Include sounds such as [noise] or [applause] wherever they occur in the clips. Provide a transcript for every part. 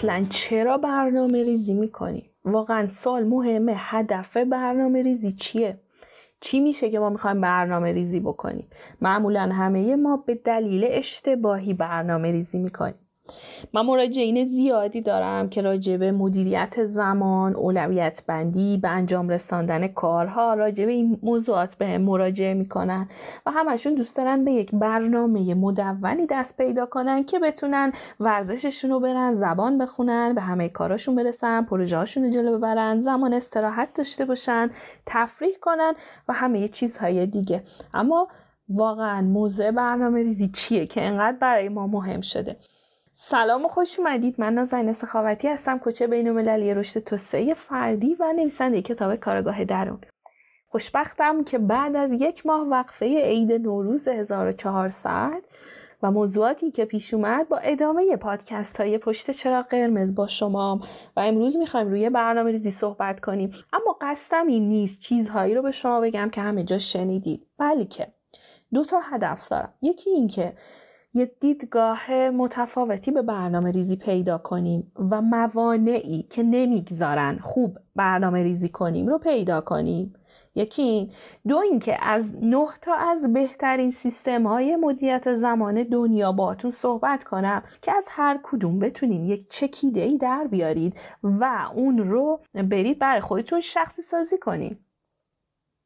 اصلا چرا برنامه ریزی می‌کنیم واقعا سوال مهمه. هدف برنامه ریزی چیه؟ چی میشه که ما می‌خوایم برنامه ریزی بکنیم؟ معمولا همه ما به دلیل اشتباهی برنامه ریزی می‌کنیم. من مراجعین زیادی دارم که راجع به مدیریت زمان، اولویت بندی، به انجام رساندن کارها راجع به این موضوعات به مراجعه می‌کنن و همشون دوست دارن به یک برنامه مدونی دست پیدا کنن که بتونن ورزششون رو برن، زبان بخونن، به همه کاراشون برسن، پروژه هاشون رو جلو ببرن، زمان استراحت داشته باشن، تفریح کنن و همه چیزهای دیگه. اما واقعا موضوع برنامه ریزی چیه که انقدر برای ما مهم شده؟ سلام و خوش اومدید. من نازنین سخاوتی هستم کوچه بین المللی رشد توسعه فردی و نویسنده کتاب کارگاه درون. خوشبختم که بعد از یک ماه وقفه عید نوروز 1400 و موضوعاتی که پیش اومد با ادامه پادکست های پشت چرا قرمز با شما و امروز می‌خوایم روی برنامه ریزی صحبت کنیم. اما قصدم این نیست چیزهایی رو به شما بگم که همه جا شنیدید. بلکه دو تا هدف دارم. یکی این که یه دیدگاه متفاوتی به برنامه ریزی پیدا کنیم و موانعی که نمی‌گذارن خوب برنامه ریزی کنیم رو پیدا کنیم. یکی این. دو اینکه از نه تا از بهترین سیستم های مدیریت زمان دنیا باتون صحبت کنم که از هر کدوم بتونین یک چکیده ای در بیارید و اون رو برید برای خودتون شخصی سازی کنید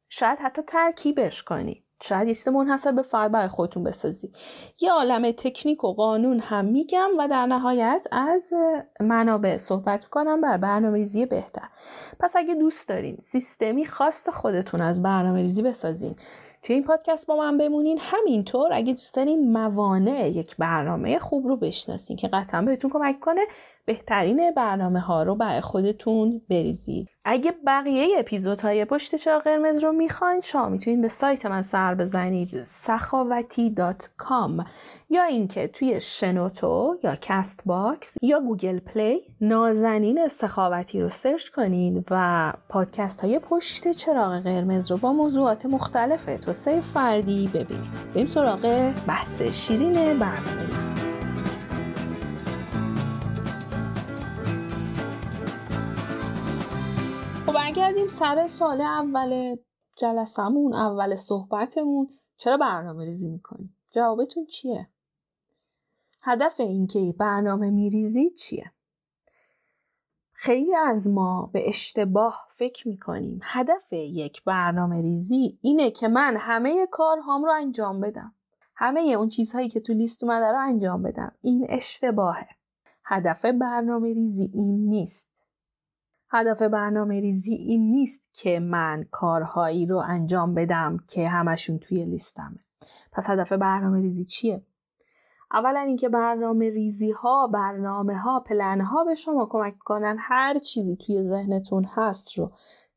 شاید حتی ترکیبش کنید شاید یه چیز منحصر به فرد برای خودتون بسازید. یه عالم تکنیک و قانون هم میگم و در نهایت از منابع صحبت کنم بر برنامه ریزی بهتر. پس اگه دوست دارین سیستمی خاص خودتون از برنامه ریزی بسازین توی این پادکست با من بمونین. همینطور اگه دوست دارین موانع یک برنامه خوب رو بشناسین که قطعا بهتون کمک کنه بهترین برنامه ها رو برای خودتون بریزید. اگه بقیه اپیزودهای پشت چراغ قرمز رو می‌خواین شما می‌تونید به سایت من سر بزنید سخاوتی یا اینکه توی شنوتو یا Castbox یا Google Play نازنین سخاوتی رو search کنید و پادکست های پشت چراغ قرمز رو با موضوعات مختلف توسعه فردی ببینید. بریم سراغ بحث شیرین برنامه برگردیم سر سال اول جلسمون اول صحبتمون. چرا برنامه ریزی می‌کنیم؟ جوابتون چیه؟ هدف اینکه برنامه میریزید چیه؟ خیلی از ما به اشتباه فکر می‌کنیم. هدف یک برنامه ریزی اینه که من همه کارهام رو انجام بدم. همه اون چیزهایی که تو لیست اومده رو انجام بدم. این اشتباهه. هدف برنامه ریزی این نیست. هدف برنامه ریزی این نیست که من کارهایی رو انجام بدم که همشون توی لیستمه پس هدف برنامه ریزی چیه؟ اولا اینکه برنامه ریزی ها برنامه ها پلن ها به شما کمک کنن هر چیزی توی ذهنتون هست رو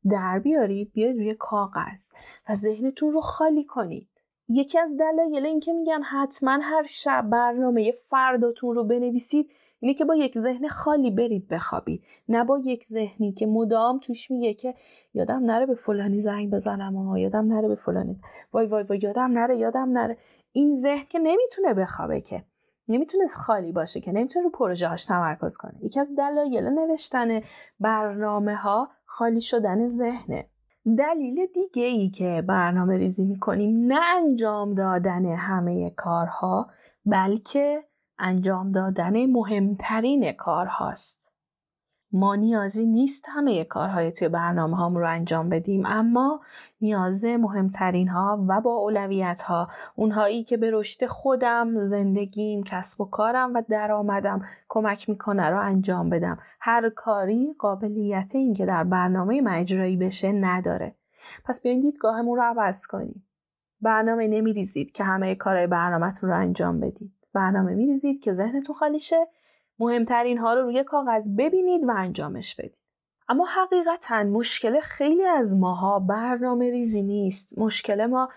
در بیارید بیاید روی کاغذ و ذهنتون رو خالی کنید یکی از دلایل اینکه میگن حتما هر شب برنامه فرداتون رو بنویسید اینه که با یک ذهن خالی برید بخوابید نه با یک ذهنی که مدام توش میگه که یادم نره به فلانی زنگ بزنم ها یادم نره به فلانی. وای وای وای یادم نره یادم نره. این ذهن که نمی‌تونه بخوابه که. نمی‌تونه خالی باشه که. نمی‌تونه رو پروژه هاش تمرکز کنه. یکی از دلایل نوشتن برنامه ها خالی شدن ذهنه. دلیل دیگه ای که برنامه ریزی می‌کنیم نه انجام دادن همه کارها بلکه انجام دادن مهمترین کار هاست. ما نیازی نیست همه کارهای توی برنامه هام رو انجام بدیم اما نیاز مهمترین ها و با اولویت ها اونهایی که به رشد خودم زندگیم کسب و کارم و درآمدم کمک می‌کنه رو انجام بدم. هر کاری قابلیت این که در برنامه مجرایی بشه نداره. پس بیاین دیدگاهمون رو عوض کنیم. برنامه نمیریزید که همه کارهای برنامهتون رو انجام بدید. برنامه میریزید که ذهنتون خالی شه. مهمترین ها رو روی کاغذ ببینید و انجامش بدید. اما حقیقتا مشکل خیلی از ماها برنامه ریزی نیست. مشکل ما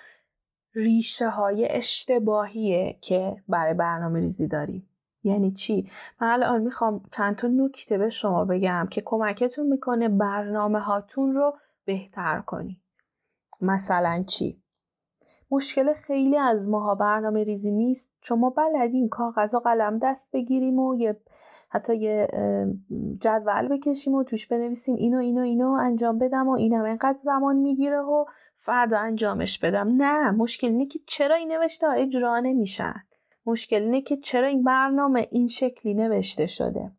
ریشه های اشتباهیه که برای برنامه ریزی داریم. یعنی چی؟ من الان می‌خوام چند تا نکته به شما بگم که کمکتون می‌کنه برنامه هاتون رو بهتر کنی. مثلا چی؟ مشکل خیلی از ماها برنامه ریزی نیست. چون ما بلدیم کاغذ و قلم دست بگیریم و یه حتی یه جدول بکشیم و توش بنویسیم اینو اینو اینو انجام بدم و اینم انقدر زمان می‌گیره و فردا انجامش بدم. نه مشکل اینه که چرا این نوشته ها اجرا نمیشن؟ مشکل اینه که چرا این برنامه این شکلی نوشته شده؟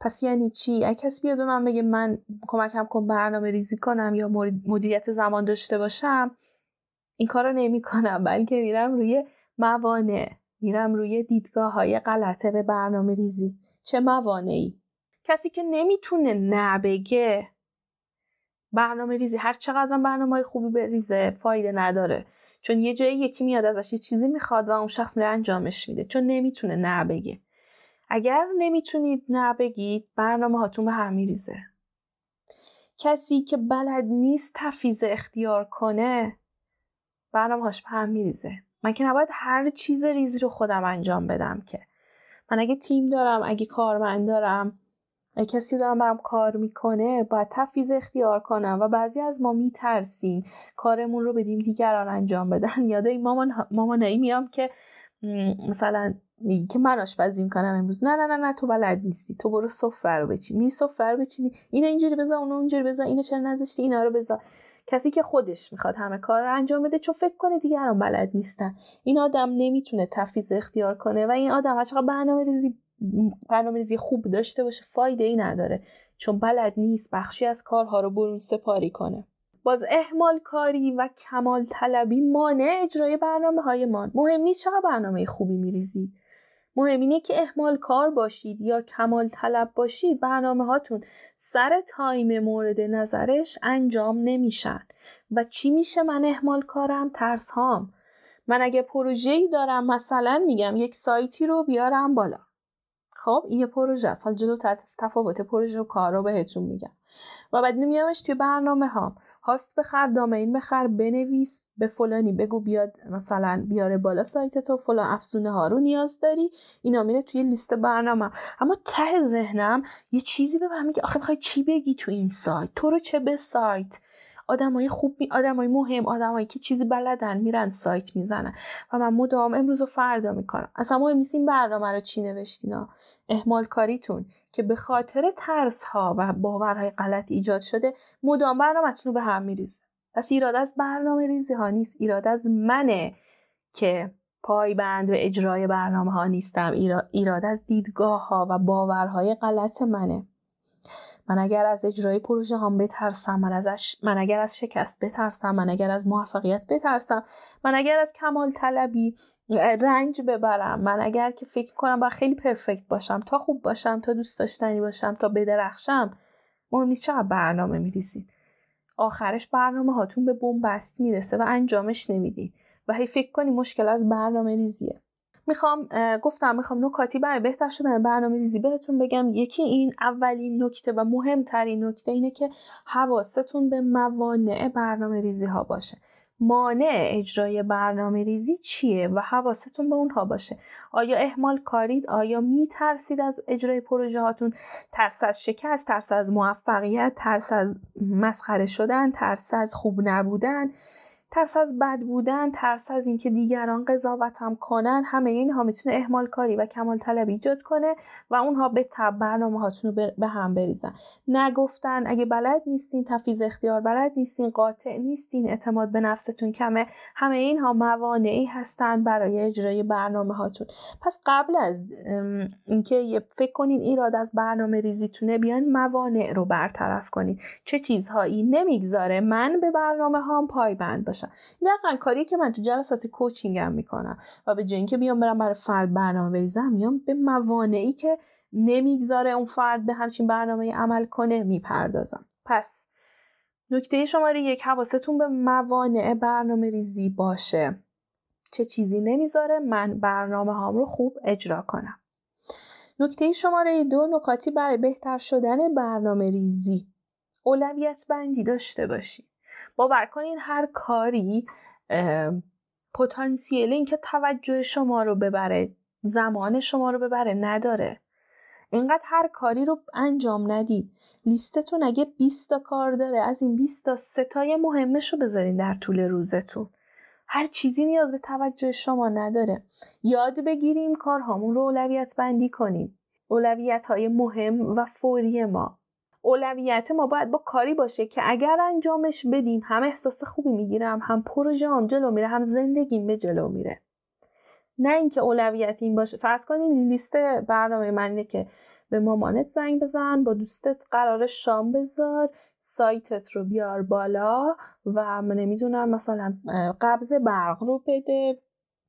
پس یعنی چی؟ اگه کسی بیاد به من بگه من کمکم کن برنامه ریزی کنم یا مدیریت زمان داشته باشم این کار رو نمی کنم بلکه میرم روی موانع میرم روی دیدگاه های غلطه به برنامه ریزی چه موانعی؟ کسی که نمی‌تونه نبگه برنامه ریزی هر چقدر برنامه خوبی بریزه فایده نداره. چون یه جایی یکی میاد ازش یه چیزی می‌خواد و اون شخص میره انجامش میده. چون نمی‌تونه نبگه. اگر نمی‌تونید نبگید برنامه هاتون به هم میریزه. کسی که بلد نیست تفیز اختیار کنه برنامه هاش هم میریزه. من که نباید هر چیز ریزی رو خودم انجام بدم که. من اگه تیم دارم اگه کارمند دارم اگه کسی دارم برام کار می‌کنه باید تفیز اختیار کنم و بعضی از ما میترسیم کارمون رو بدیم دیگران انجام بدن. [laughs] یاده این مامان مامانایی میام که مثلا میگی که من آشپزی کنم امروز. نه نه نه نه تو بلد نیستی. تو برو سفره رو بچین. می سفره بچینی. اینو اینجوری بذار اونو اونجوری بذار. اینو چرا نذاشتی؟ اینا رو بذار. کسی که خودش می‌خواد همه کار رو انجام بده چون فکر کنه دیگران بلد نیستن. این آدم نمی‌تونه تفیز اختیار کنه و این آدم هر برنامه ریزی برنامه ریزی خوب داشته باشه فایده ای نداره. چون بلد نیست بخشی از کارها رو برون سپاری کنه. باز اهمال کاری و کمال طلبی مانع اجرای برنامه های ما. مهم نیست چقدر برنامه خوبی میریزید مهم اینه که اهمال کار باشید یا کمال طلب باشید برنامه هاتون سر time مورد نظرش انجام نمیشن. و چی میشه من اهمال کارم؟ ترس هام من اگه پروژه‌ای دارم مثلا میگم یک سایتی رو بیارم بالا. خب این یه پروژه است. حالا جلوتر تفاوت پروژه و کار رو بهتون میگم. و بعد نمیامش توی برنامه ها. host بخر domain بخر بنویس به فلانی بگو بیاد مثلا بیاره بالا سایت تو فلان افزونه ها رو نیاز داری. اینا میره توی لیست برنامه. اما ته ذهنم یه چیزی به من میگه آخه می‌خوای چی بگی تو این سایت؟ تو رو چه به سایت؟ آدمای خوب می آدمای مهم آدمایی که چیزی بلدن میرن سایت می‌زنن. و من مدام امروز و فردا می‌کنم. اصلا مهم نیست این برنامه رو چی نوشتینا اهمال کاریتون که به خاطر ترس ها و باورهای غلط ایجاد شده مدام برنامهتون رو به هم میریزه. پس ایراد از برنامه ریزی ها نیست. ایراد از منه که پایبند به اجرای برنامه ها نیستم ایراد از دیدگاه ها و باورهای غلط منه. من اگر از اجرای پروژه هم بترسم من ازش من اگر از شکست بترسم من اگر از موفقیت بترسم من اگر از کمال طلبی رنج ببرم من اگر که فکر کنم با خیلی پرفکت باشم تا خوب باشم تا دوست داشتنی باشم تا بدرخشم مهم نیست چقدر برنامه میریزید آخرش برنامه هاتون به بنبست می‌رسه و انجامش نمی‌دید و هی فکر کنی مشکل از برنامه ریزیه. می‌خوام گفتم می‌خوام نکاتی برای بهتر شدن برنامه ریزی بهتون بگم. یکی این اولین نکته و مهمترین نکته اینه که حواستون به موانع برنامه ریزی ها باشه. مانع اجرای برنامه ریزی چیه و حواستون به اونها باشه؟ آیا اهمال کارید؟ آیا میترسید از اجرای پروژه هاتون ترس از شکست ترس از موفقیت ترس از مسخره شدن ترس از خوب نبودن؟ ترس از بد بودن ترس از اینکه دیگران قضاوتم کنن همه اینها می‌تونه اهمال کاری و کمال طلبی ایجاد کنه و اونها به تب برنامه هاتون رو به هم بریزن. نگفتن اگه بلد نیستین تفیز اختیار بلد نیستین قاطع نیستین اعتماد به نفستون کمه. همه اینها موانعی هستند برای اجرای برنامه هاتون. پس قبل از اینکه فکر کنین ایراد از برنامه ریزیتونه بیان موانع رو برطرف کنید چه چیزهایی؟ نمی‌گذاره. من به برنامه هام پایبند باشم. باشن دقیقا کاری که من تو جلسات کوچینگم می‌کنم و به جنگ که بیام برم برای فرد برنامه بریزم میام به موانعی که نمی‌گذاره اون فرد به همچین برنامه عمل کنه می‌پردازم. پس نکته شماره یک حواستون به موانع برنامه ریزی باشه. چه چیزی نمی‌ذاره من برنامه هام رو خوب اجرا کنم. نکته شماره دو نکاتی برای بهتر شدن برنامه ریزی. اولویت بندی داشته باشید باور کنین هر کاری پتانسیل اینکه توجه شما رو ببره زمان شما رو ببره نداره. اینقدر هر کاری رو انجام ندید. لیستتون اگه 20 تا کار داره از این 20 تا ستای مهمش رو بذارین در طول روزتون. هر چیزی نیاز به توجه شما نداره. یاد بگیریم کارهامون رو اولویت بندی کنیم. اولویت های مهم و فوری ما. اولویت ما باید با کاری باشه که اگر انجامش بدیم هم احساس خوبی می‌گیرم هم پروژه هم جلو میره هم زندگیم به جلو میره. نه اینکه اولویت این باشه. فرض کنین لیست برنامه من اینه که به مامانت زنگ بزن با دوستت قرار شام بذار سایتت رو بیار بالا و من نمی‌دونم مثلا قبض برق رو بده.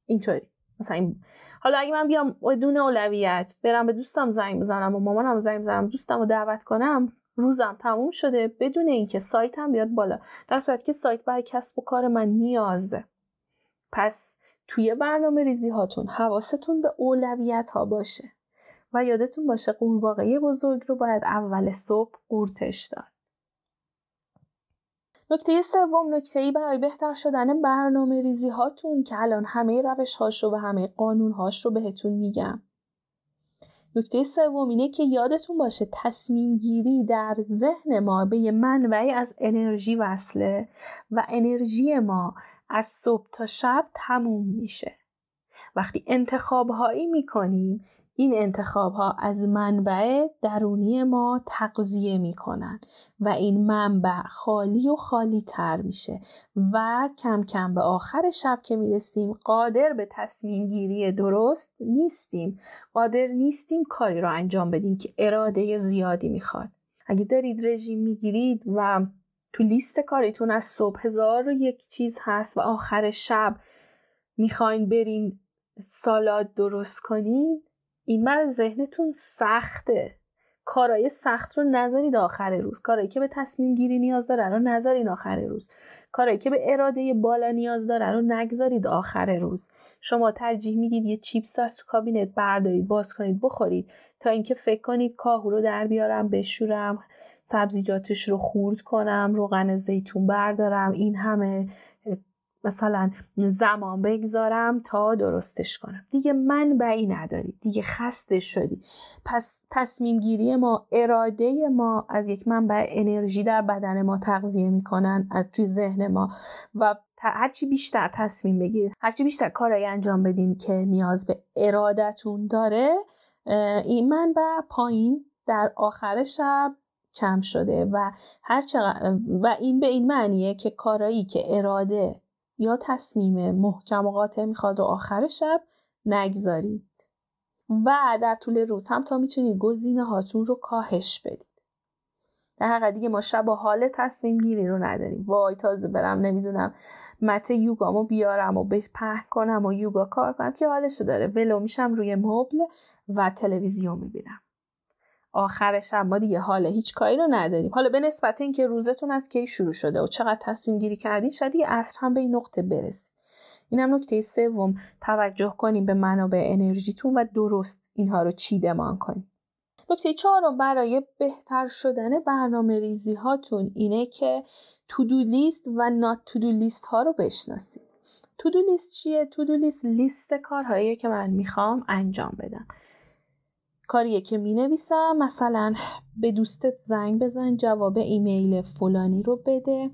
اینطوری. مثلا این حالا اگه من بیام بدون اولویت برم به دوستم زنگ بزنم و مامانم زنگ بزنم دوستم رو دعوت کنم روزم تموم شده بدون اینکه سایتم بیاد بالا. در صورتی که سایت برای کسب و کار من نیازه. پس توی برنامه ریزی هاتون حواستون به اولویت ها باشه و یادتون باشه قورباغه بزرگ رو باید اول صبح قورتش داد. نکته سوم نکته ای برای بهتر شدن برنامه ریزی هاتون که الان همه روش هاش رو و همه قانون هاش رو بهتون میگم. نکته سوم اینه که یادتون باشه تصمیم گیری در ذهن ما به یه منبعی از انرژی وصله و انرژی ما از صبح تا شب تموم میشه. وقتی انتخاب هایی می‌کنیم این انتخاب ها از منبع درونی ما تقضیه می‌کنن و این منبع خالی و خالی تر میشه و کم کم به آخر شب که می‌رسیم قادر به تصمیم گیری درست نیستیم. قادر نیستیم کاری رو انجام بدیم که اراده زیادی می‌خواد. اگه دارید رژیم می‌گیرید و تو لیست کاریتون از صبح هزار و یک چیز هست و آخر شب می‌خواین برین سالاد درست کنین این بر ذهنتون سخته. کارای سخت رو نذارید آخر روز. کارایی که به تصمیم گیری نیاز داره رو نذارید آخر روز. کارایی که به اراده بالا نیاز داره رو نگذارید آخر روز. شما ترجیح می‌دید یه چیپس از تو کابینت بردارید باز کنید بخورید. تا اینکه فکر کنید کاهو رو در بیارم بشورم سبزیجاتش رو خورد کنم روغن زیتون بردارم این همه مثلا زمان بگذارم تا درستش کنم. دیگه من بعی نداری. دیگه خسته شدی. پس تصمیم گیری ما اراده ما از یک منبع انرژی در بدن ما تغذیه می‌کنن از توی ذهن ما. و هرچی بیشتر تصمیم بگیرید هرچی بیشتر کارایی انجام بدین که نیاز به ارادتون داره این منبع پایین در آخر شب کم شده. و هر و این به این معنیه که کارایی که اراده یا تصمیم محکم و قاطع می‌خواد و آخر شب نگذارید. و در طول روز هم تا می‌تونید گزینه هاتون رو کاهش بدید. در حقیقت دیگه ما شب و حال تصمیم گیری رو نداریم. وای تازه برم نمی‌دونم مت یوگامو بیارم و به کنم و یوگا کار کنم که حالشو داره. ولو میشم روی مبل و تلویزیون می‌بینم. آخر شب ما دیگه حال هیچ کاری رو نداریم. حالا به نسبت اینکه روزتون از کی شروع شده و چقدر تصمیم گیری کردین شاید دیگه اصر هم به این نقطه برسید اینم نکته سوم توجه کنیم به منابع انرژیتون و درست اینها رو چیدمان کنیم. نکته چهارم برای بهتر شدن برنامه ریزی هاتون اینه که تودو لیست و نات تودو لیست ها رو بشناسید. تودو لیست چیه؟ تودو لیست لیست کارهایی که من می‌خوام انجام بدم. کاریه که می نویسم مثلا به دوستت زنگ بزن جواب ایمیل فلانی رو بده.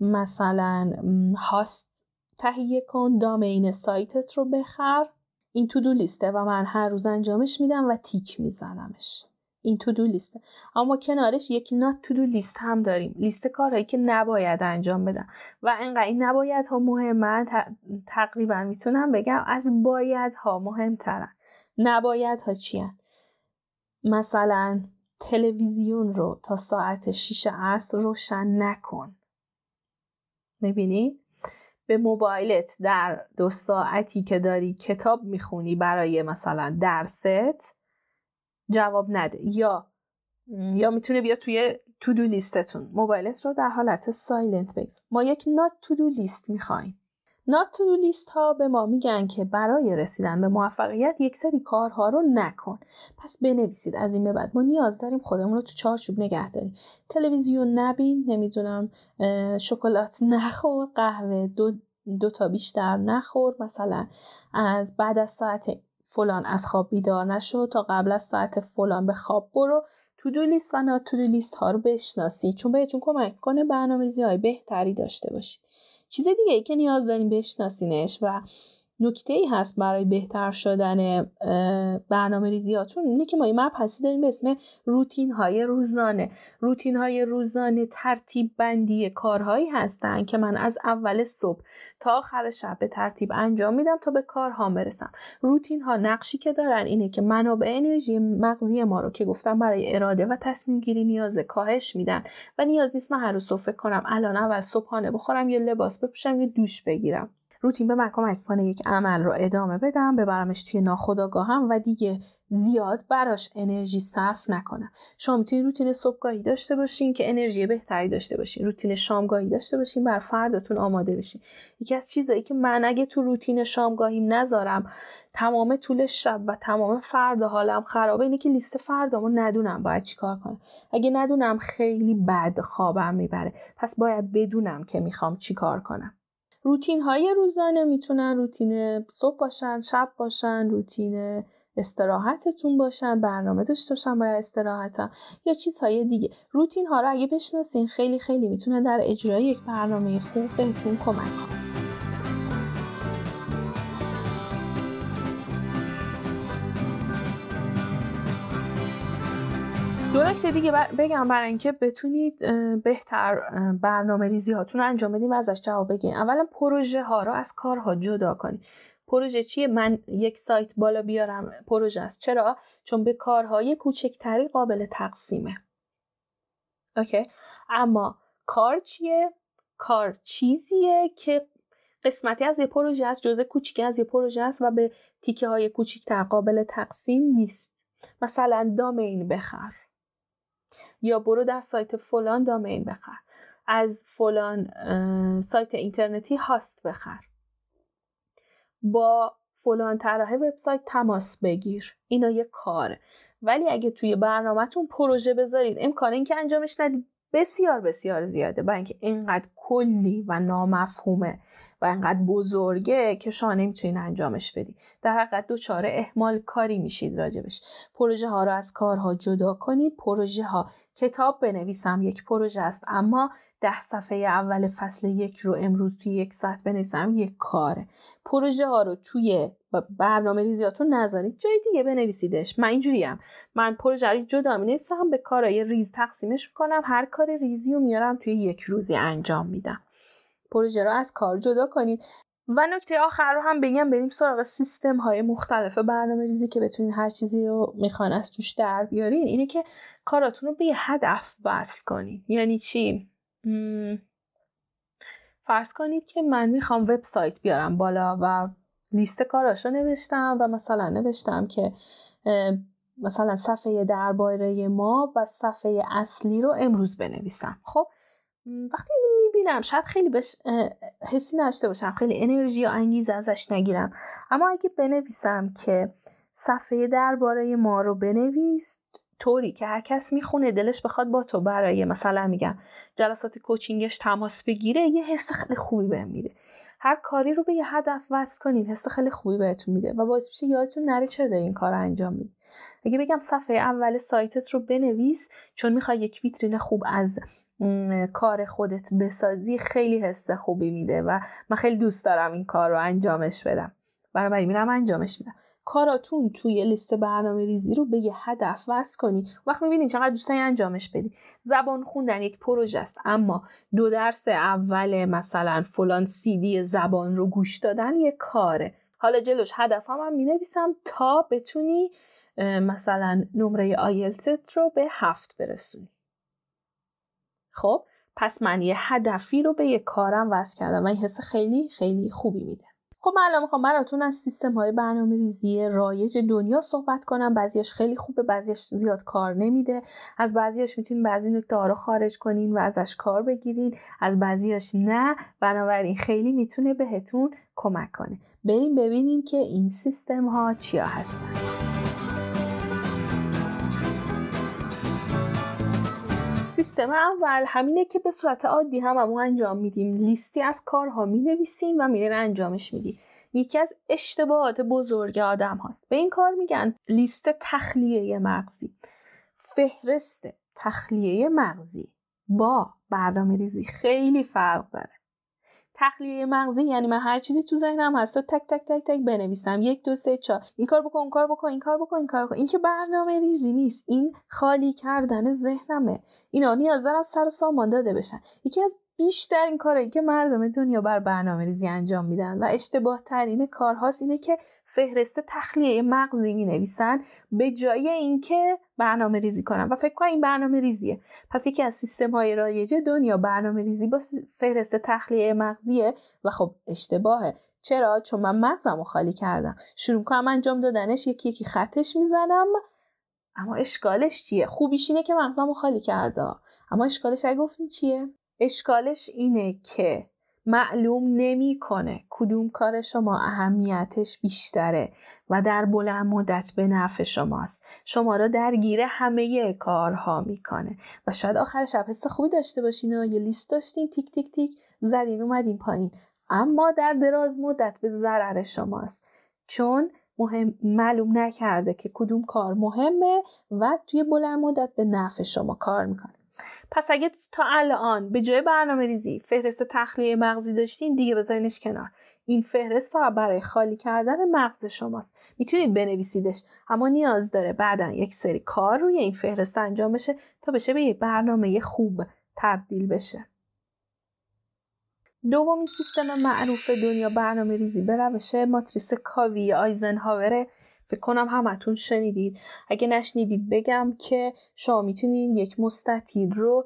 مثلا هاست تهیه کن دامین سایتت رو بخر. این تو دو لیسته و من هر روز انجامش میدم و تیک میزنمش. این تو دو لیسته. اما کنارش یک نات تو دو لیست هم داریم. لیست کارهایی که نباید انجام بدم. و انقدر این نباید ها مهمه تقریبا می‌تونم بگم از باید ها مهمترن. نباید ها چی مثلا تلویزیون رو تا ساعت 6 عصر روشن نکن. می‌بینی؟ به موبایلت در دو ساعتی که داری کتاب می‌خونی برای مثلا درست جواب نده. یا یا می‌تونه بیا توی تو دو لیستتون موبایلت رو در حالت سایلنت بگذار. ما یک نات تو دو لیست می‌خوایم. نات تو لیست ها به ما میگن که برای رسیدن به موفقیت یک سری کارها رو نکن. پس بنویسید. از این به بعد ما نیاز داریم خودمون رو تو چارچوب نگه داریم. تلویزیون نبین. نمی‌دونم شکلات نخور. قهوه دو, دو تا بیشتر نخور. مثلا از بعد از ساعت فلان از خواب بیدار نشو تا قبل از ساعت فلان به خواب برو. تو دو لیست و نات تو لیست ها رو بشناسید چون بهتون کمک کنه برنامه‌ریزی های بهتری داشته باشید. چیز دیگه ای که نیاز داریم بشناسینش و نکته ای هست برای بهتر شدن برنامه ریزیاتون اینه که ما یه مبحثی داریم به اسم روتین های روزانه. روتین های روزانه ترتیب بندی کارهایی هستن که من از اول صبح تا آخر شب به ترتیب انجام میدم تا به کارها برسم. روتین ها نقشی که دارن اینه که منابع انرژی مغزی ما رو که گفتم برای اراده و تصمیم گیری نیاز کاهش میدن و نیاز نیست من هر روز صبح کنم الان اول صبحانه بخورم یه لباس بپوشم یه دوش بگیرم. روتین به من کمک کنه یک عمل رو ادامه بدم ببرمش توی ناخودآگاهم و دیگه زیاد براش انرژی صرف نکنم. شما می‌تونید روتین صبحگاهی داشته باشین که انرژی بهتری داشته باشین. روتین شامگاهی داشته باشین بر فرداتون آماده بشین. یکی از چیزایی که من اگه تو روتین شامگاهی نذارم تمام طول شب و تمام فردا حالم خرابه اینه که لیست فردامو ندونم باید چیکار کنم. اگه ندونم خیلی بد خوابم می‌بره. پس باید بدونم که می‌خوام چیکار کنم. روتین های روزانه می‌تونن روتین صبح باشن شب باشن روتین استراحتتون باشن برنامه داشته باشن باید استراحتم یا چیزهای دیگه. روتین ها رو اگه بشناسین خیلی خیلی می‌تونن در اجرای یک برنامه خوب بهتون کمک کنن نکته دیگه بگم برای اینکه بتونید بهتر برنامه ریزی هاتون رو انجام بدین و ازش جواب بگین اولا پروژه ها رو از کارها جدا کنید پروژه چیه؟ من یک سایت بالا بیارم. پروژه است. چرا؟ چون به کارهای کوچکتری قابل تقسیمه. اوکی؟ اما کار چیه؟ کار چیزیه که قسمتی از یه پروژه است جزء کوچیکی از یه پروژه است و به تیکه های کوچیکتر قابل تقسیم نیست. مثلا دامین بخر. یا برو در سایت فلان دامین بخر. از فلان سایت اینترنتی هاست بخر. با فلان طرح وبسایت تماس بگیر. اینا یه کاره. ولی اگه توی برنامهتون پروژه بذارید امکان اینکه انجامش ندید بسیار بسیار زیاده با اینکه اینقدر کلی و نامفهومه و اینقدر بزرگه که شما نمی‌تونین انجامش بدید در حقیقت دوچاره احمال کاری میشید راجبش. پروژه ها رو از کارها جدا کنید. پروژه ها کتاب بنویسم یک پروژه است اما ده صفحه اول فصل یک رو امروز توی یک ساعت بنویسم یک کاره. پروژه ها رو توی برنامه ریزیاتون نذارید. جای دیگه بنویسیدش. من اینجوریم من پروژه رو جدا می نویسم به کارهای ریز تقسیمش می‌کنم. هر کار ریزی رو میارم توی یک روزی انجام میدم. پروژه رو از کار جدا کنید. و نکته آخر رو هم بگم. بریم سراغ سیستم های مختلف برنامه ریزی که بتونید هر چیزی رو می‌خوان از توش در بیارین. اینه که کاراتون رو به یه هدف وصل کنید. یعنی چی؟ فرض کنید که من می‌خوام وبسایت بیارم بالا و لیست کاراشو نوشتم و مثلا نوشتم که مثلا صفحه درباره ما و صفحه اصلی رو امروز بنویسم. خب وقتی اینو می‌بینم شاید خیلی بهش حسی نشته باشم خیلی انرژی یا انگیزه ازش نگیرم. اما اگه بنویسم که صفحه درباره ما رو بنویس طوری که هر کس می‌خونه دلش بخواد با تو برای مثلا میگم جلسات کوچینگش تماس بگیره یه حس خیلی خوبی بهم میده. هر کاری رو به یه هدف وصل کنین حس خیلی خوبی بهتون میده و باعث میشه یادتون نره چرا داری این کار رو انجام میدی اگه بگم صفحه اول سایتت رو بنویس چون می‌خوای یک ویترین خوب از کار خودت بسازی خیلی حس خوبی میده و من خیلی دوست دارم این کار رو انجامش بدم. برای میرم انجامش میدم. کاراتون توی لیست برنامه ریزی رو به یه هدف وصل کنی. وقت می‌بینید چقدر دوستانی انجامش بدی. زبان خوندن یک پروژه است اما دو درس اول مثلا فلان سیدی زبان رو گوش دادن یه کاره. حالا جلوش هدف هم, هم می نویسم تا بتونی مثلا نمره آیلتت رو به هفت برسونی. خب پس من یه هدفی رو به یه کارم وصل کردم و این حس خیلی خیلی خوبی میده. خب من الان می‌خوام براتون از سیستم های برنامه ریزی رایج دنیا صحبت کنم. بعضیش خیلی خوبه بعضیش زیاد کار نمیده. از بعضیش می‌تونین بعضی نکته رو خارج کنین و ازش کار بگیرین. از بعضیش نه. بنابراین خیلی می‌تونه بهتون کمک کنه. بریم ببینیم که این سیستم ها چیا هستن. سیستم اول همینه که به صورت عادی هم همون انجام میدیم. لیستی از کارها می نویسیم و میرین انجامش میدیم. یکی از اشتباهات بزرگ آدم هاست. به این کار میگن لیست تخلیه مغزی. فهرست تخلیه مغزی با برنامه ریزی خیلی فرق داره. تخلیه مغزی یعنی من هر چیزی تو ذهنم هست تک تک تک تک بنویسم. یک دو سه چهار. این کار بکن اون کار بکن این کار بکن این کار بکن. این که برنامه ریزی نیست. این خالی کردن ذهنمه. اینا نیاز دارن سر و سامان داده بشن. یکی از بیشتر این کارهایی که مردم دنیا بر برنامه ریزی انجام میدن و اشتباه ترین کارهاست اینه که فهرست تخلیه مغزی می نویسن به جای اینکه برنامه ریزی کنن و فکر کنم این برنامه ریزیه. پس یکی از سیستم های رایج دنیا برنامه ریزی با فهرست تخلیه مغزیه و خب اشتباهه. چرا؟ چون من مغزم رو خالی کردم. شروع کنم انجام دادنش یکی یکی خطش می‌زنم. اما اشکالش چیه؟ خوبیش اینه که مغزم رو خالی کرده. اما اشکالش اگه گفتین چیه؟ اشکالش اینه که معلوم نمی‌کنه کدوم کار شما اهمیتش بیشتره و در بلند مدت به نفع شماست. شما را درگیر همه کارها می‌کنه. و شاید آخر شب حس خوبی داشته باشین و یه لیست داشتین. تیک تیک تیک. زدین اومدین پایین. اما در دراز مدت به ضرر شماست. چون مهم معلوم نکرده که کدوم کار مهمه و توی بلند مدت به نفع شما کار می‌کنه. پس اگه تا الان به جای برنامه ریزی فهرست تخلیه مغزی داشتین دیگه بذارینش کنار. این فهرست فقط برای خالی کردن مغز شماست. می‌تونید بنویسیدش اما نیاز داره بعدا یک سری کار روی این فهرست انجام بشه تا بشه به یک برنامه خوب تبدیل بشه. دومین سیستم معروف دنیا برنامه ریزی به روش ماتریس کاوی آیزنهاوره. فکر کنم همتون شنیدید. اگه نشنیدید بگم که شما می‌تونید یک مستطیل رو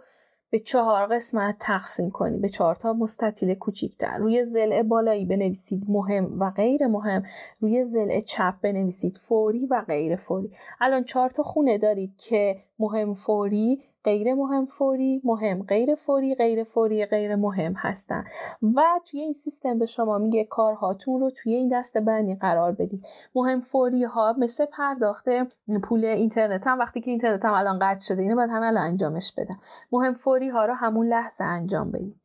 به چهار قسمت تقسیم کنید به چهار تا مستطیل کوچیکتر. روی زل بالایی بنویسید مهم و غیر مهم. روی زل چپ بنویسید فوری و غیر فوری. الان چهار تا خونه دارید که مهم فوری غیر مهم فوری مهم غیر فوری غیر فوری غیر مهم هستن. و توی این سیستم به شما میگه کارهاتون رو توی این دسته بندی قرار بدید. مهم فوری ها مثل پرداخت پول اینترنت هم وقتی که اینترنت هم الان قطع شده اینو باید همه الان انجامش بدم مهم فوری ها رو همون لحظه انجام بدید.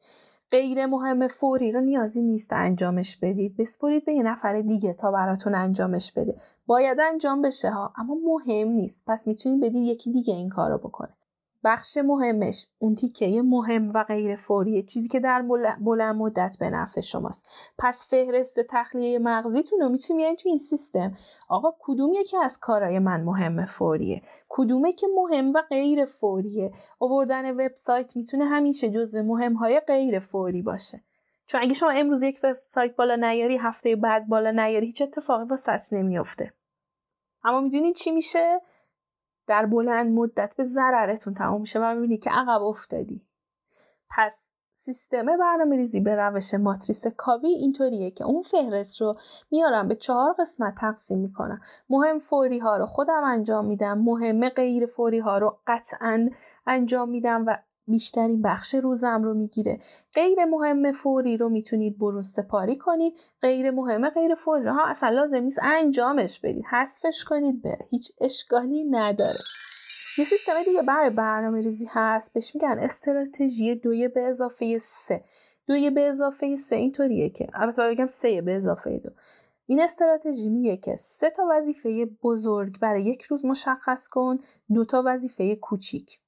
غیر مهم فوری رو نیازی نیست انجامش بدید. بسپرید به یه نفر دیگه تا براتون انجامش بده. باید انجام بشه ها اما مهم نیست. پس می‌تونید بدید یکی دیگه این کار رو بکنه. بخش مهمش اون تیکه مهم و غیر فوریه چیزی که در بلند مدت به نفع شماست. پس فهرست تخلیه مغزیتون رو می‌تونید بیاین تو این سیستم. آقا کدوم یکی از کارهای من مهم فوریه؟ کدومه که مهم و غیر فوریه آوردن وبسایت می‌تونه همیشه جزو مهم های غیر فوری باشه. چون اگه شما امروز یک وبسایت بالا نیاری هفته بعد بالا نیاری هیچ اتفاقی واسه نمیافته. اما می‌دونید چی میشه؟ در بلند مدت به ضررتون تمام میشه و می‌بینی که عقب افتادی. پس سیستم برنامه ریزی به روش ماتریس کاوی اینطوریه که اون فهرست رو میارم به چهار قسمت تقسیم می‌کنم. مهم فوری ها رو خودم انجام میدم مهم غیر فوری ها رو قطعا انجام میدم و بیشترین بخش روزم رو می‌گیره. غیر مهم فوری رو می‌تونید برون سپاری کنید. غیر مهم غیر فوری هم اصلا لازم نیست انجامش بدید. حذفش کنید بره. هیچ اشکالی نداره. یه سیستم دیگه برای برنامه ریزی هست. بهش میگن استراتژی دوی به اضافه سه. دوی به اضافه سه اینطوریه که. البته باید بگم سه به اضافه دو. این استراتژی میگه که سه تا وظیفه بزرگ برای یک روز مشخص کن. دو تا وظیفه کوچیک.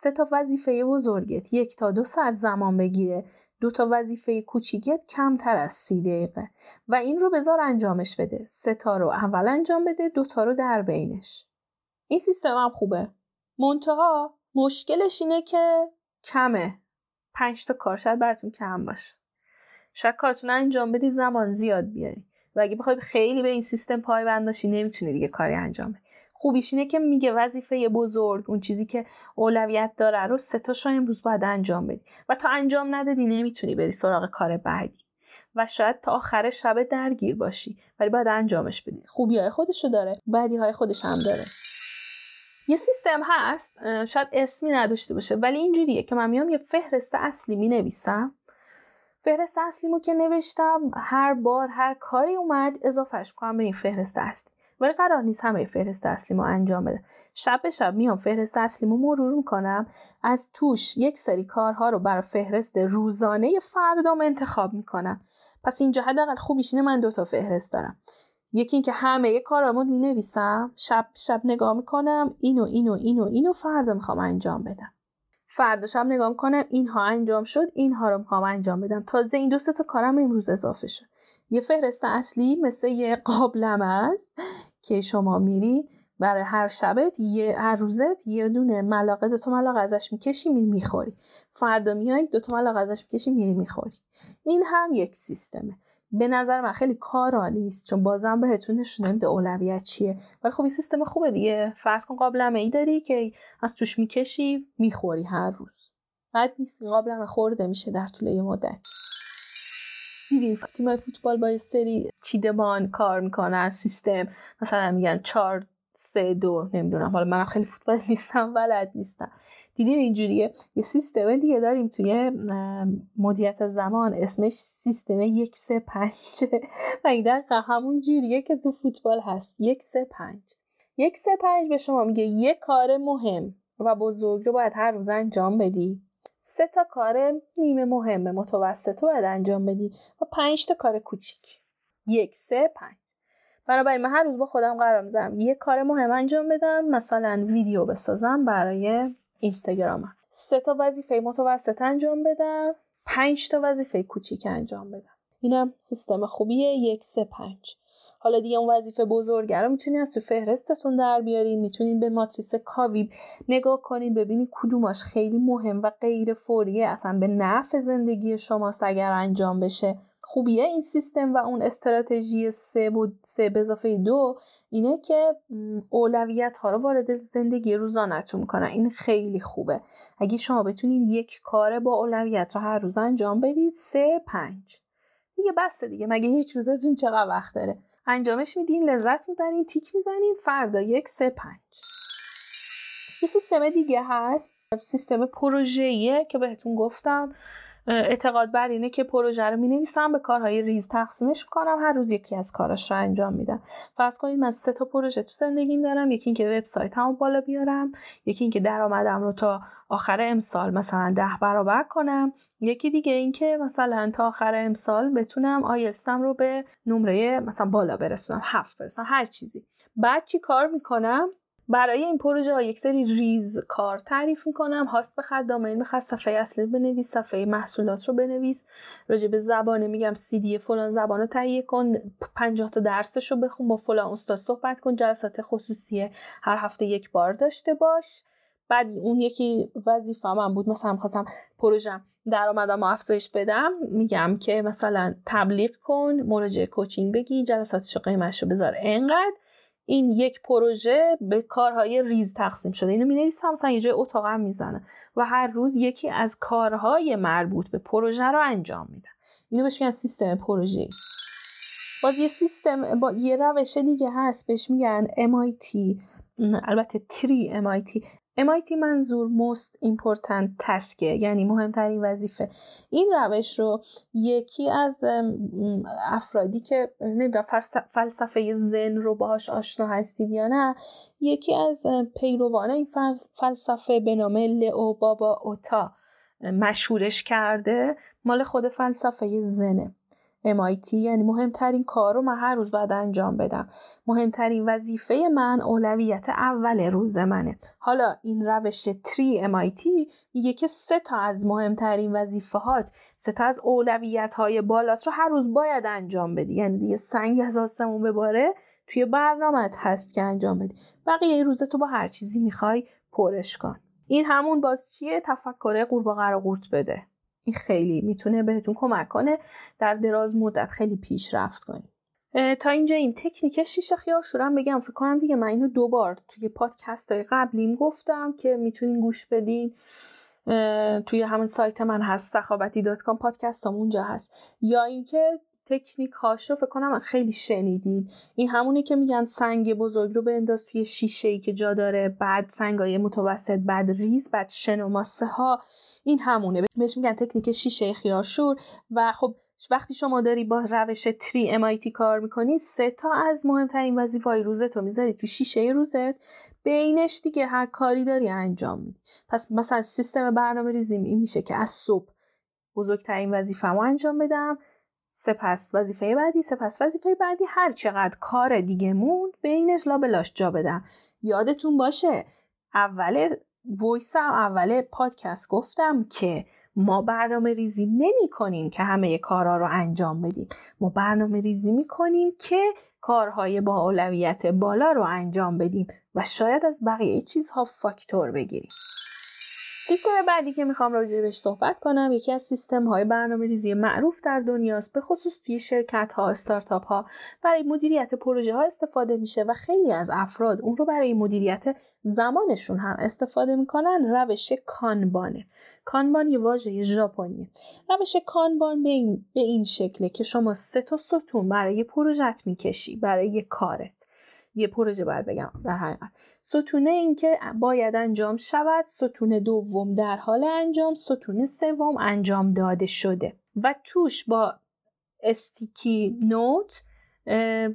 سه تا وظیفه بزرگت یک تا دو ساعت زمان بگیره. دو تا وظیفه کوچیکت کمتر از سی دقیقه. و این رو بذار انجامش بده. سه تا رو اول انجام بده دو تا رو در بینش. این سیستم هم خوبه. منتها مشکلش اینه که کمه. پنج تا کار شاید براتون کم باشه. شاید کارتون انجام بدی زمان زیاد بیاری. و اگه بخوای خیلی به این سیستم پایبند باشی نمی‌تونی دیگه کاری انجام بدی. خوبیش اینه که میگه وظیفه بزرگ اون چیزی که اولویت داره رو سه تاشو امروز باید انجام بدی. و تا انجام ندادی نمی‌تونی بری سراغ کار بعدی. و شاید تا آخر شب درگیر باشی ولی باید انجامش بدی. خوبی های خودشو داره بدی های خودش هم داره. یه سیستم هست شاید اسمی نداشته باشه ولی اینجوریه که من میام یه فهرست اصلی می نویسم فهرست اصلیمو که نوشتم هر بار هر کاری اومد اضافهش کنم به این فهرست اصلی. ولی قرار نیست همه فهرست اصلیمو انجام بده. شب به شب میام فهرست اصلیمو مرور می‌کنم. از توش یک سری کارها رو برای فهرست روزانه فردام انتخاب می‌کنم. پس اینجا حداقل خوبیش اینه من دوتا فهرست دارم. یکی اینکه همه کارامو می نویسم شب شب نگاه می‌کنم. اینو اینو اینو اینو فردا می‌خوام انجام بدم. فرداش هم نگاه کنم اینها انجام شد اینها رو می‌خوام انجام بدم. تازه این دو تا کارم امروز اضافه شد. یه فهرست اصلی مثل یه قابلمه است که شما میرید برای هر شبت یه هر روزت یه دونه ملاقه دو تا ملاقه ازش می‌کشی میری می‌خوری. فردا میای دو تا ملاقه ازش می‌کشی میری می‌خوری. این هم یک سیستمه. به نظر من خیلی کارا نیست چون بازم بهتون نشون نمیده اولویت چیه. ولی خب این سیستم خوبه دیگه. فرض کن قابلمه ای داری که از توش می‌کشی می‌خوری هر روز. بعد نیست این قابلمه خورده میشه در طول یه مدت. تیمای فوتبال با یه سری چیدمان کار می‌کنن سیستم. مثلا میگن چهار سه دو نمی‌دونم. حالا منم خیلی فوتبال [laughs] نیستم ولد نیستم. دیدین اینجوریه. یه سیستم دیگه داریم توی مدیریت زمان. اسمش سیستم یک سه پنج [laughs] و این دقیقا همون جوریه که تو فوتبال هست. یک سه پنج. یک سه پنج به شما میگه یه کار مهم و بزرگ رو باید هر روز انجام بدی. سه تا کار نیمه مهمه متوسط رو باید انجام بدی و پنج تا کار کوچیک. یک سه پنج. بنابراین من هر روز با خودم قرار میدم یه کار مهم انجام بدم. مثلا ویدیو بسازم برای اینستاگرامم. سه تا وظیفه متوسط انجام بدم. پنج تا وظیفه کوچیک انجام بدم. اینم سیستم خوبیه. یک سه پنج. حالا دیگه اون وظیفه بزرگه رو می‌تونید از تو فهرستتون در بیارین. می‌تونین به ماتریس کاوی نگاه کنین ببینید کدوماش خیلی مهم و غیر فوریه. اصلا به نفع زندگی شماست اگر انجام بشه. خوبیه این سیستم و اون استراتژی سه بود سه به اضافه دو اینه که اولویت ها رو وارد زندگی روزانهتون می‌کنن. این خیلی خوبه. اگه شما بتونید یک کار با اولویت رو هر روز انجام بدید سه پنج. دیگه بسته دیگه. مگه یک روزتون چقدر وقت داره؟ انجامش میدین لذت می‌برین تیک می‌زنین فردا یک سه پنج. یه سیستم دیگه هست. سیستم پروژه‌ایه که بهتون گفتم. اعتقاد بر اینه که پروژه رو می نویسم به کارهای ریز تقسیمش می‌کنم. هر روز یکی از کاراش رو انجام میدم. فرض کنید من سه تا پروژه تو زندگیم دارم. یکی اینکه وبسایت هم بالا بیارم. یکی اینکه درآمدم رو تا آخر امسال مثلا ده برابر کنم. یکی دیگه اینکه مثلا تا آخر امسال بتونم آیستم رو به نمره مثلا بالا برسونم. هفت برسونم. هر چیزی. بعد چی کار می‌کنم؟ برای این پروژه ها یک سری ریز کار تعریف می‌کنم. هاست بخر دامین بخر صفحه اصلی بنویس صفحه محصولات رو بنویس. راجع به زبانه میگم سی دی فلان زبان رو تهیه کن. 50 تا درسش رو بخون با فلان استاد صحبت کن. جلسات خصوصی هر هفته یک بار داشته باش. بعد اون یکی وظیفه من بود مثلا خواستم پروژم درآمدم افزایش بدم. میگم که مثلا تبلیغ کن مراجعه کوچینگ بگی جلساتش قیمتش رو بذار. انقدر این یک پروژه به کارهای ریز تقسیم شده. اینو می‌نویسم مثلا یه جای اتاقم می‌زنه و هر روز یکی از کارهای مربوط به پروژه رو انجام میدن اینو بهش میگن سیستم پروژه باز یه سیستم با یه روش دیگه هست بهش میگن MIT البته تری MIT MIT منظور most important task یعنی مهمترین وظیفه. این روش رو یکی از افرادی که نمی‌دونم فلسفه زن رو باهاش آشنا هستید یا نه یکی از پیروان این فلسفه به نام لئو بابا اوتا مشهورش کرده مال خود فلسفه زنه MIT یعنی مهمترین کار رو من هر روز باید انجام بدم. مهمترین وظیفه من اولویت اول روز منه. حالا این روش تری MIT میگه که سه تا از مهمترین وظیفه هات سه تا از اولویت های بالات رو هر روز باید انجام بدی. یعنی دیگه سنگ از آسمون بباره توی برنامهت هست که انجام بدی. بقیه روز تو با هر چیزی می‌خوای پرش کن. این همون باز چیه؟ تفکر قورباغه رو قورت بده. این خیلی می‌تونه بهتون کمک کنه در دراز مدت خیلی پیشرفت کنید تا اینجا این تکنیک شیشه خیار شورم بگم فکر کنم دیگه من اینو دوبار توی پادکست های قبلیم گفتم که می‌تونین گوش بدین. توی همون سایت من هست سخاوتی dot com پادکست هم اونجا هست. یا اینکه تکنیک هاشو فکر کنم خیلی شنیدید. این همونی که میگن سنگ بزرگ رو بنداز توی شیشه ای که جا داره بعد سنگای متوسط بعد ریز بعد شن و ماسه ها. این همونه. بهش میگن تکنیک شیشه خیارشور. و خب وقتی شما داری با روش تری MIT کار می‌کنی سه تا از مهمترین وظیفه های روزت رو می‌ذاری تو شیشه روزت. بینش دیگه هر کاری داری انجام میدی. پس مثلا سیستم برنامه ریزیم این میشه که از صبح بزرگترین رو انجام بدم. سپس وظیفه بعدی سپس وظیفه بعدی هر چقدر کار دیگه موند بینش لابلاش جا بدم یادتون باشه اول ویسم اول پادکست گفتم که ما برنامه ریزی نمی کنیم که همه کارها رو انجام بدیم. ما برنامه ریزی می کنیم که کارهای با اولویت بالا رو انجام بدیم و شاید از بقیه چیزها فاکتور بگیریم. سیستم بعدی که می‌خوام راجع بهش صحبت کنم یکی از سیستم های برنامه ریزی معروف در دنیاست به خصوص توی شرکت ها استارتاپ ها برای مدیریت پروژه ها استفاده میشه و خیلی از افراد اون رو برای مدیریت زمانشون هم استفاده می‌کنن روش کانبانه کانبان یه واژه ژاپنیه. روش کانبان به این, به این شکله که شما سه تا ستون برای پروژت می‌کشی برای کارت. یه پروژه باید بگم در حقیقت ستونه این که باید انجام شود ستون دوم در حال انجام ستون سوم انجام داده شده. و توش با استیکی نوت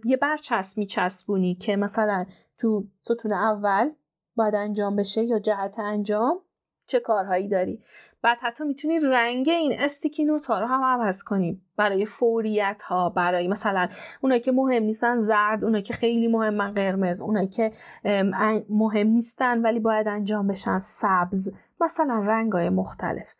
یه برچسب میچسبونی که مثلا تو ستون اول باید انجام بشه یا جهت انجام. چه کارهایی داری. بعد حتی می‌تونی رنگ این استیکی نوت ها رو هم عوض کنی. برای فوریت ها برای مثلا اونایی که مهم نیستن زرد اونایی که خیلی مهمن قرمز اونایی که مهم نیستن ولی باید انجام بشن سبز مثلا رنگ های مختلف.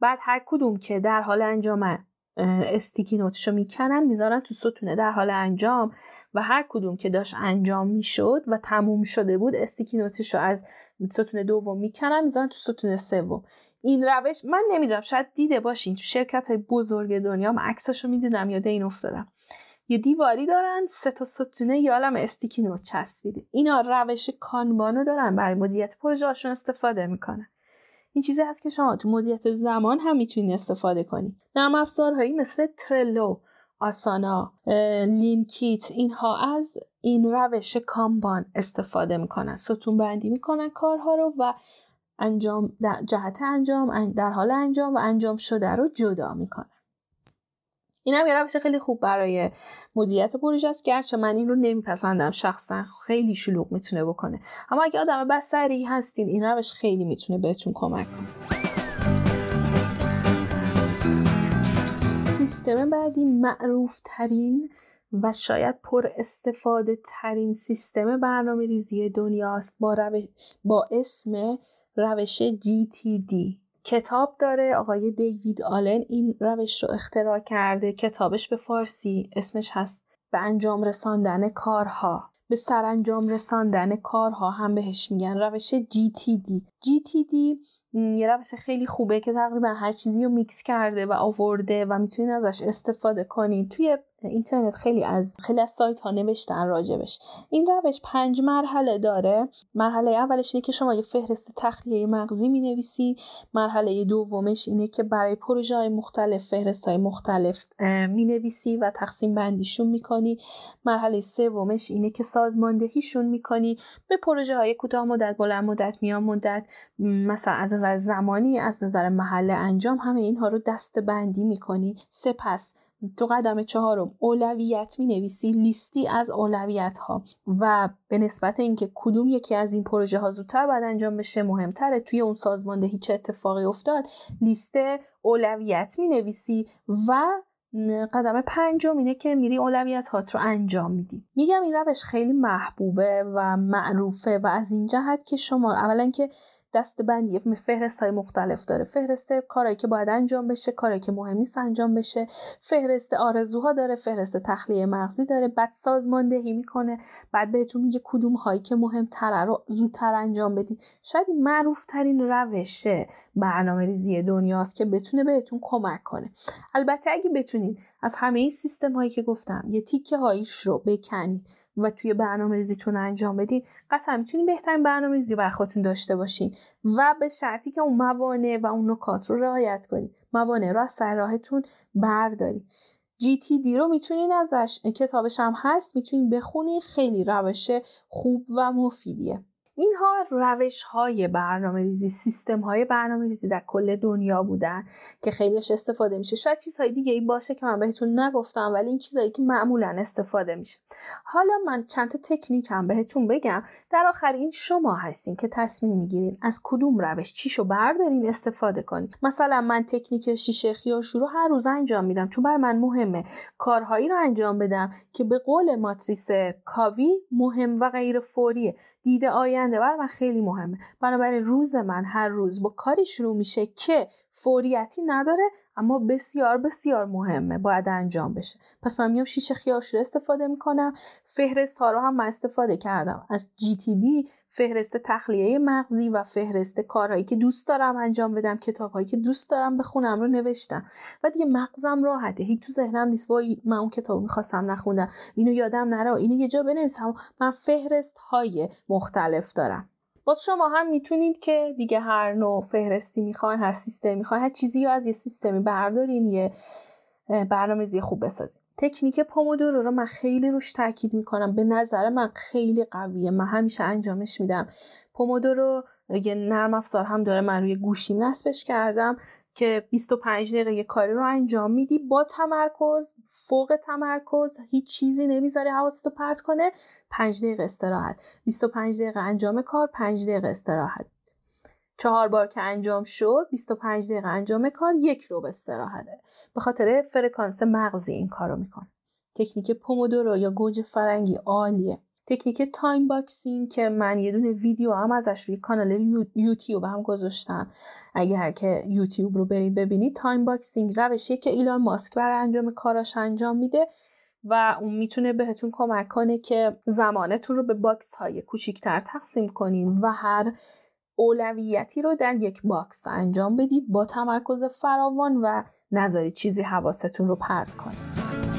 بعد هر کدوم که در حال انجام استیکی نوتشو می‌کنن می‌ذارن تو ستونه در حال انجام و هر کدوم که داشت انجام می‌شد و تموم شده بود استیکی نوتشو از ستون دوم می‌کنن می‌ذارن تو ستون سوم. این روش من نمی‌دونم شاید دیده باشین تو شرکت های بزرگ دنیا من عکساشو می‌دیدم یاد این افتادم. یه دیواری دارن سه تا ستونه یا عالم استیکی نوت چسبیده. اینا روش کانبانو دارن برای مدیریت پروژهشون استفاده می‌کنن. این چیزی هست که شما تو مدیریت زمان هم می‌تونید استفاده کنید نرم افزارهایی مثل ترلو آسانا لینکیت اینها از این روش کامبان استفاده می‌کنن. ستون بندی می‌کنن کارها رو و انجام جهت انجام در حال انجام و انجام شده رو جدا می‌کنن. این هم یه روش خیلی خوب برای مدیریت پروژه است. گرچه من این رو نمیپسندم. شخصا خیلی شلوغ می‌تونه بکنه. اما اگه آدم بسری هستین این روش خیلی می‌تونه بهتون کمک کنه. سیستم بعدی معروف ترین و شاید پر استفاده ترین سیستم برنامه ریزی دنیاست با, با اسم روش GTD کتاب داره. آقای دیوید آلن این روش رو اختراع کرده. کتابش به فارسی. اسمش هست به انجام رساندن کارها. به سرانجام رساندن کارها هم بهش میگن. روش GTD GTD یه روش خیلی خوبه که تقریبا هر چیزی رو میکس کرده و آورده و می‌تونید ازش استفاده کنید. توی اینترنت خیلی از خیلی از سایت ها نوشتن راجبش این روش پنج مرحله داره. مرحله اولش اینه که شما یه فهرست تخلیه مغزی می نویسی مرحله دومش اینه که برای پروژه های مختلف فهرست های مختلف می نویسی و تقسیم بندیشون می کنی مرحله سومش اینه که سازماندهیشون می کنی به پروژه های کوتاه مدت بلند مدت میان مدت مثلا از نظر زمانی از نظر محل انجام همه اینها رو دست بندی می کنی سپس تو قدم چهارم اولویت می نویسی لیستی از اولویت ها و به نسبت اینکه کدوم یکی از این پروژه ها زودتر باید انجام بشه مهمتره. توی اون سازمانده چه اتفاقی افتاد لیست اولویت می نویسی و قدم پنجم اینه که میری اولویت هات رو انجام میدی. میگم این روش خیلی محبوبه و معروفه و از این جهت که شما اولا که دست بندی فهرست های مختلف داره. فهرست کارهایی که باید انجام بشه کارهایی که مهم نیست انجام بشه. فهرست آرزوها داره فهرست تخلیه مغزی داره. بعد سازماندهی می‌کنه. بعد بهتون میگه کدوم هایی که مهمتره رو زودتر انجام بدید شاید معروف ترین روش برنامه ریزی دنیاست که بتونه بهتون کمک کنه. البته اگه بتونید از همه این سیستم هایی که گفتم یه تیکه هایش رو بکنید و توی برنامه ریزیتون انجام بدین. قطعا می‌تونین بهترین برنامه ریزی بر خودتون داشته باشین و به شرطی که اون موانع و اون نکات رو رعایت کنید موانع رو از سر راهتون بردارید GTD رو می‌تونین ازش کتابش هم هست می‌تونین بخونید خیلی روش خوب و مفیدیه. اینها روش های برنامه ریزی سیستم های برنامه ریزی در کل دنیا بودن که خیلیش استفاده میشه. شاید چیزهای دیگه ای باشه که من بهتون نگفتم ولی این چیزهایی که معمولا استفاده میشه. حالا من چند تا تکنیک هم بهتون بگم. در آخر این شما هستین که تصمیم می‌گیرین از کدوم روش چیشو بردارین استفاده کنین. مثلا من تکنیک شیشه خیاشو رو هر روز انجام میدم چون بر من مهمه. کارهایی رو انجام بدم که به قول ماتریس کاوی مهم و غیر فوریه دید آینده آینده بر من خیلی مهمه. بنابراین روز من هر روز با کاری شروع میشه که فوریتی نداره اما بسیار بسیار مهمه. باید انجام بشه. پس من میام شیشه خیارش رو استفاده می‌کنم. فهرست ها رو هم من استفاده کردم. از GTD فهرست تخلیه مغزی و فهرست کارهایی که دوست دارم انجام بدم کتابهایی که دوست دارم بخونم رو نوشتم. و دیگه مغزم راحته. هیچ تو ذهنم نیست وای من اون کتاب می‌خواستم نخوندم. اینو یادم نره. اینو یه جا بنویسم. من فهرست های مختلف دارم. باز شما هم می‌تونید که دیگه هر نوع فهرستی می‌خواین هر سیستمی می‌خواین هر چیزی از یه سیستمی بردارین یه برنامه‌ریزی خوب بسازین. تکنیک پومودورو رو من خیلی روش تاکید می‌کنم. به نظر من خیلی قویه. من همیشه انجامش میدم. پومودورو یه نرم افزار هم داره. من روی گوشیم نصبش کردم. که 25 دقیقه کاری رو انجام میدی با تمرکز فوق تمرکز هیچ چیزی نمی‌ذاره حواستو پرت کنه 5 دقیقه استراحت. 25 دقیقه انجام کار 5 دقیقه استراحت. چهار بار که انجام شد 25 دقیقه انجام کار یک ربع استراحته. به خاطر فرکانس مغزی این کارو می‌کنه. تکنیک Pomodoro یا گوجه فرنگی عالیه. تکنیک time boxing که من یه دونه ویدیو هم ازش روی کانال یوتیوب هم گذاشتم. اگر که یوتیوب رو برید ببینید time boxing روشیه که ایلان ماسک برای انجام کاراش انجام میده و اون می‌تونه بهتون کمک کنه که زمانتون رو به box های کوچیکتر تقسیم کنین و هر اولویتی رو در یک box انجام بدید با تمرکز فراوان و نذارید چیزی حواستون رو پرت کنید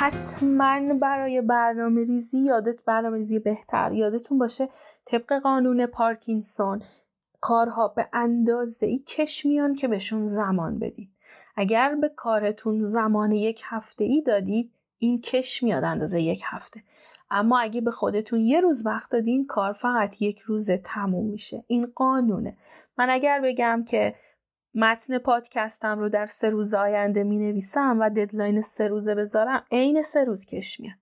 حتما برای برنامه ریزی یادت برنامه ریزی بهتر. یادتون باشه طبق قانون پارکینسون کارها به اندازه ای کش میان که بهشون زمان بدید اگر به کارتون زمان یک هفته ای دادید این کش میاد اندازه یک هفته. اما اگه به خودتون یه روز وقت دادین کار فقط یک روزه تموم میشه. این قانونه. من اگر بگم که متن پادکستم رو در سه روز آینده می نویسم و ددلاین سه روزه بذارم عین سه روز کش میاد.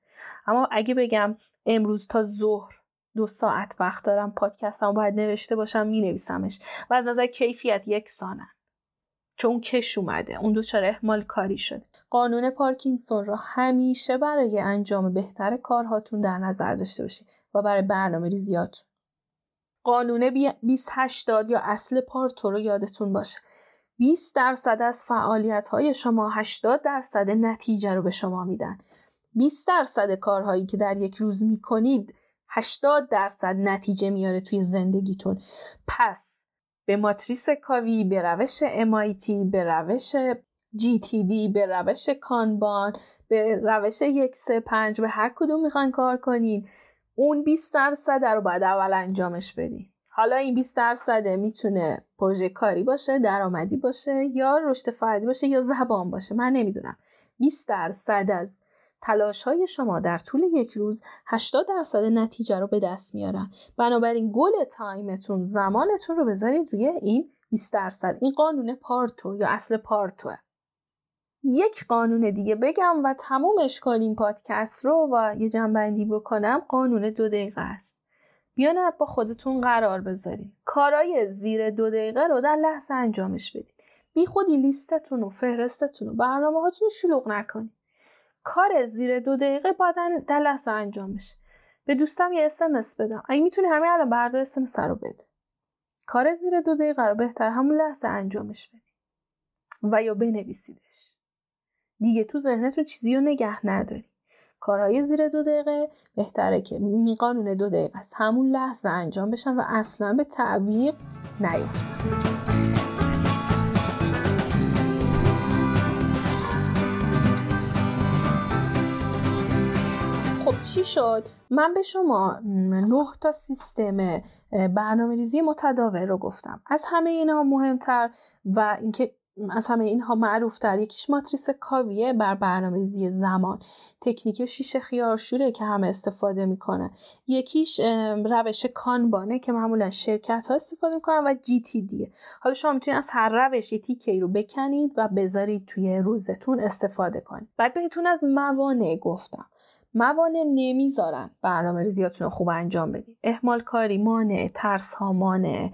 اما اگه بگم امروز تا ظهر دو ساعت وقت دارم پادکستم باید نوشته باشم می نویسمش و از نظر کیفیت یک سانن. چون کش اومده اون دوچار احمال کاری شده. قانون پارکینسون رو همیشه برای انجام بهتر کارهاتون در نظر داشته باشید و برای برنامه ریزیاتون قانون 2080 یا اصل پارتو رو یادتون باشه. 20 درصد از فعالیت های شما 80 درصد نتیجه رو به شما میدن. 20 درصد کارهایی که در یک روز می‌کنید 80 درصد نتیجه میاره توی زندگیتون. پس به ماتریس کاوی به روش MIT به روش GTD به روش کانبان به روش یک سه پنج به هر کدوم می‌خواین کار کنین اون 20 درصد رو باید اول انجامش بدین. حالا این 20 درصده می‌تونه پروژه کاری باشه درآمدی باشه یا رشد فردی باشه یا زبان باشه. من نمی‌دونم. 20 درصد از تلاش های شما در طول یک روز 80 درصد نتیجه رو به دست میارن. بنابراین گل تایمتون زمانتون رو بذارید روی این 20 درصد. این قانون پارتو یا اصل پارتوه. یک قانون دیگه بگم و تمومش کنیم پادکست رو و یه جنبندی بکنم. قانون دو دقیقه است. بیان با خودتون قرار بذارید کارای زیر دو دقیقه رو در لحظه انجامش بدید بی خودی لیستتون و فهرستتون و برنامه هاتون شلوغ نکنید کار زیر دو دقیقه باید در لحظه انجام بشه به دوستم یه اسمس بدم. اگه می‌تونی همین الان بردار اسمس رو بده. کار زیر دو دقیقه رو بهتر همون لحظه انجامش بدید و یا بنویسیدش. دیگه تو ذهنتون چیزی رو نگه نداری. کارهای زیر دو دقیقه. بهتره که قانون دو دقیقه است. همون لحظه انجام بشن و اصلا به تعویق نیفتن. خب چی شد؟ من به شما نه تا سیستم برنامه ریزی متداول رو گفتم. از همه اینا مهمتر و اینکه از همه اینها معروف تر. یکیش ماتریس کاویه بر برنامه‌ریزی زمان. تکنیک شیشه خیارشوره که همه استفاده می‌کنه. یکیش روش کانبانه که معمولا شرکت ها استفاده می‌کنن و جی تی دیه. حالا شما می‌تونید از هر روش یه تیکه رو بکنید و بذارید توی روزتون استفاده کنید. بعد بهتون از موانع گفتم. موانع نمی‌ذارن برنامه ریزیاتون رو خوب انجام بدید احمال کاری مانع ترس ها مانع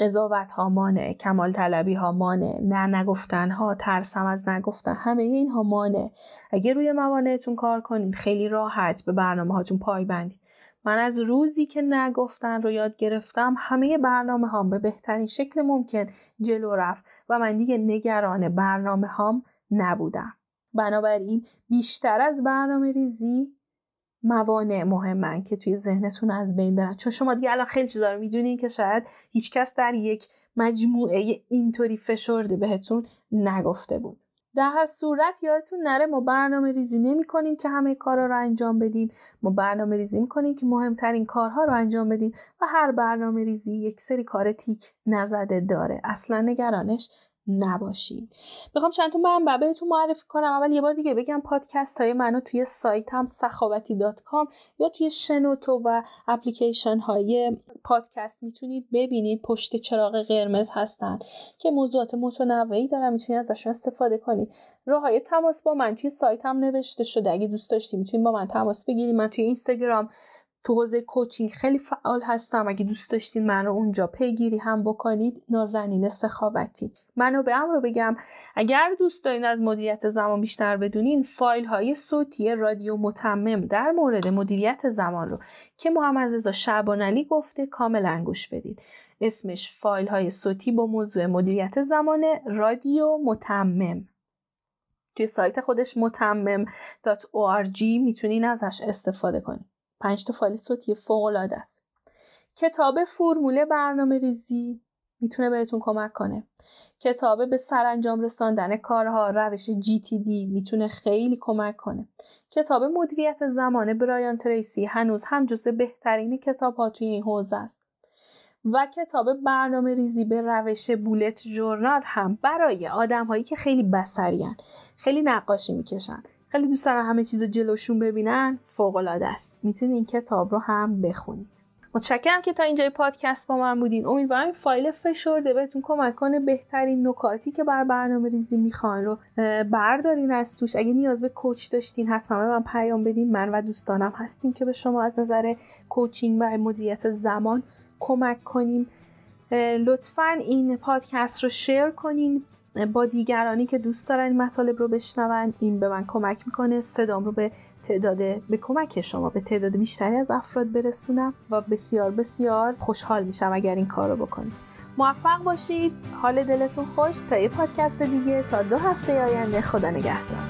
قضاوت ها مانع کمال طلبی ها مانع نه نگفتن ها ترس هم از نگفتن همه این ها مانع. اگه روی موانعتون کار کنید خیلی راحت به برنامه هاتون پای بندید من از روزی که نگفتن رو یاد گرفتم همه برنامه هام به بهترین شکل ممکن جلو رفت و من دیگه نگران برنامه هام نبودم. بنابراین بیشتر از برنامه ریزی موانع مهمن که توی ذهنتون از بین برن. چون شما دیگه الان خیلی چیزا رو می‌دونین که شاید هیچکس در یک مجموعه اینطوری فشرده بهتون نگفته بود. در هر صورت یادتون نره ما برنامه ریزی نمی کنیم که همه کارها رو انجام بدیم. ما برنامه ریزی می کنیم که مهمترین کارها رو انجام بدیم و هر برنامه ریزی یک سری کار تیک نزده داره. اصلا نگرانش نباشید. می‌خوام چند تا منبع بهتون معرفی کنم. اول یه بار دیگه بگم پادکست های منو توی سایتم سخاوتی dot com یا توی شنوتو و اپلیکیشن های پادکست می‌تونید ببینید پشت چراغ قرمز هستن که موضوعات متنوعی دارم می‌تونید ازشون استفاده کنید. راه های تماس با من توی سایتم نوشته شده. اگه دوست داشتی می‌تونید با من تماس بگیرید من توی اینستاگرام تو حوزه کوچینگ خیلی فعال هستم. اگه دوست داشتین من رو اونجا پیگیری هم بکنید. نازنین سخاوتی. منو به رو بگم اگر دوست دارین از مدیریت زمان بیشتر بدونین فایل های صوتی رادیو متمم در مورد مدیریت زمان رو که محمد رضا شعبان گفته کاملا گوش بدید. اسمش فایل های صوتی با موضوع مدیریت زمان رادیو متمم. توی سایت خودش متمم.org می‌تونین ازش استفاده کنید. پنج تا فایل صوتی فوق العاده است. کتاب فرمول برنامه ریزی می‌تونه بهتون کمک کنه. کتاب به سرانجام رساندن کارها روش GTD می‌تونه خیلی کمک کنه. کتاب مدیریت زمان برایان تریسی هنوز هم جزو بهترین کتاب ها توی این حوزه است. و کتاب برنامه ریزی به روش بولت جورنال هم برای آدم هایی که خیلی بسرین خیلی نقاشی می‌کشن خیلی دوست دارن همه چیز جلوشون ببینن. فوق العاده است. می‌تونید این کتاب رو هم بخونید. متشکرم که تا اینجای پادکست با من بودین. امیدوارم این فایل فشرده. بهتون کمک کنه بهترین نکاتی که بر برنامه ریزی می‌خوان رو بردارین از توش. اگه نیاز به کوچ داشتین حتما به من پیام بدین. من و دوستانم هستیم که به شما از نظر کوچینگ و مدیریت زمان کمک کنیم. لطفا این پادکست رو شیر کنین. با دیگرانی که دوست دارن این مطالب رو بشنون این به من کمک می‌کنه صدام رو به تعداد به کمک شما به تعداد بیشتری از افراد برسونم و بسیار بسیار خوشحال میشم اگر این کار رو بکنید موفق باشید. حال دلتون خوش. تا یه پادکست دیگه. تا دو هفته آینده. خدا نگهدار.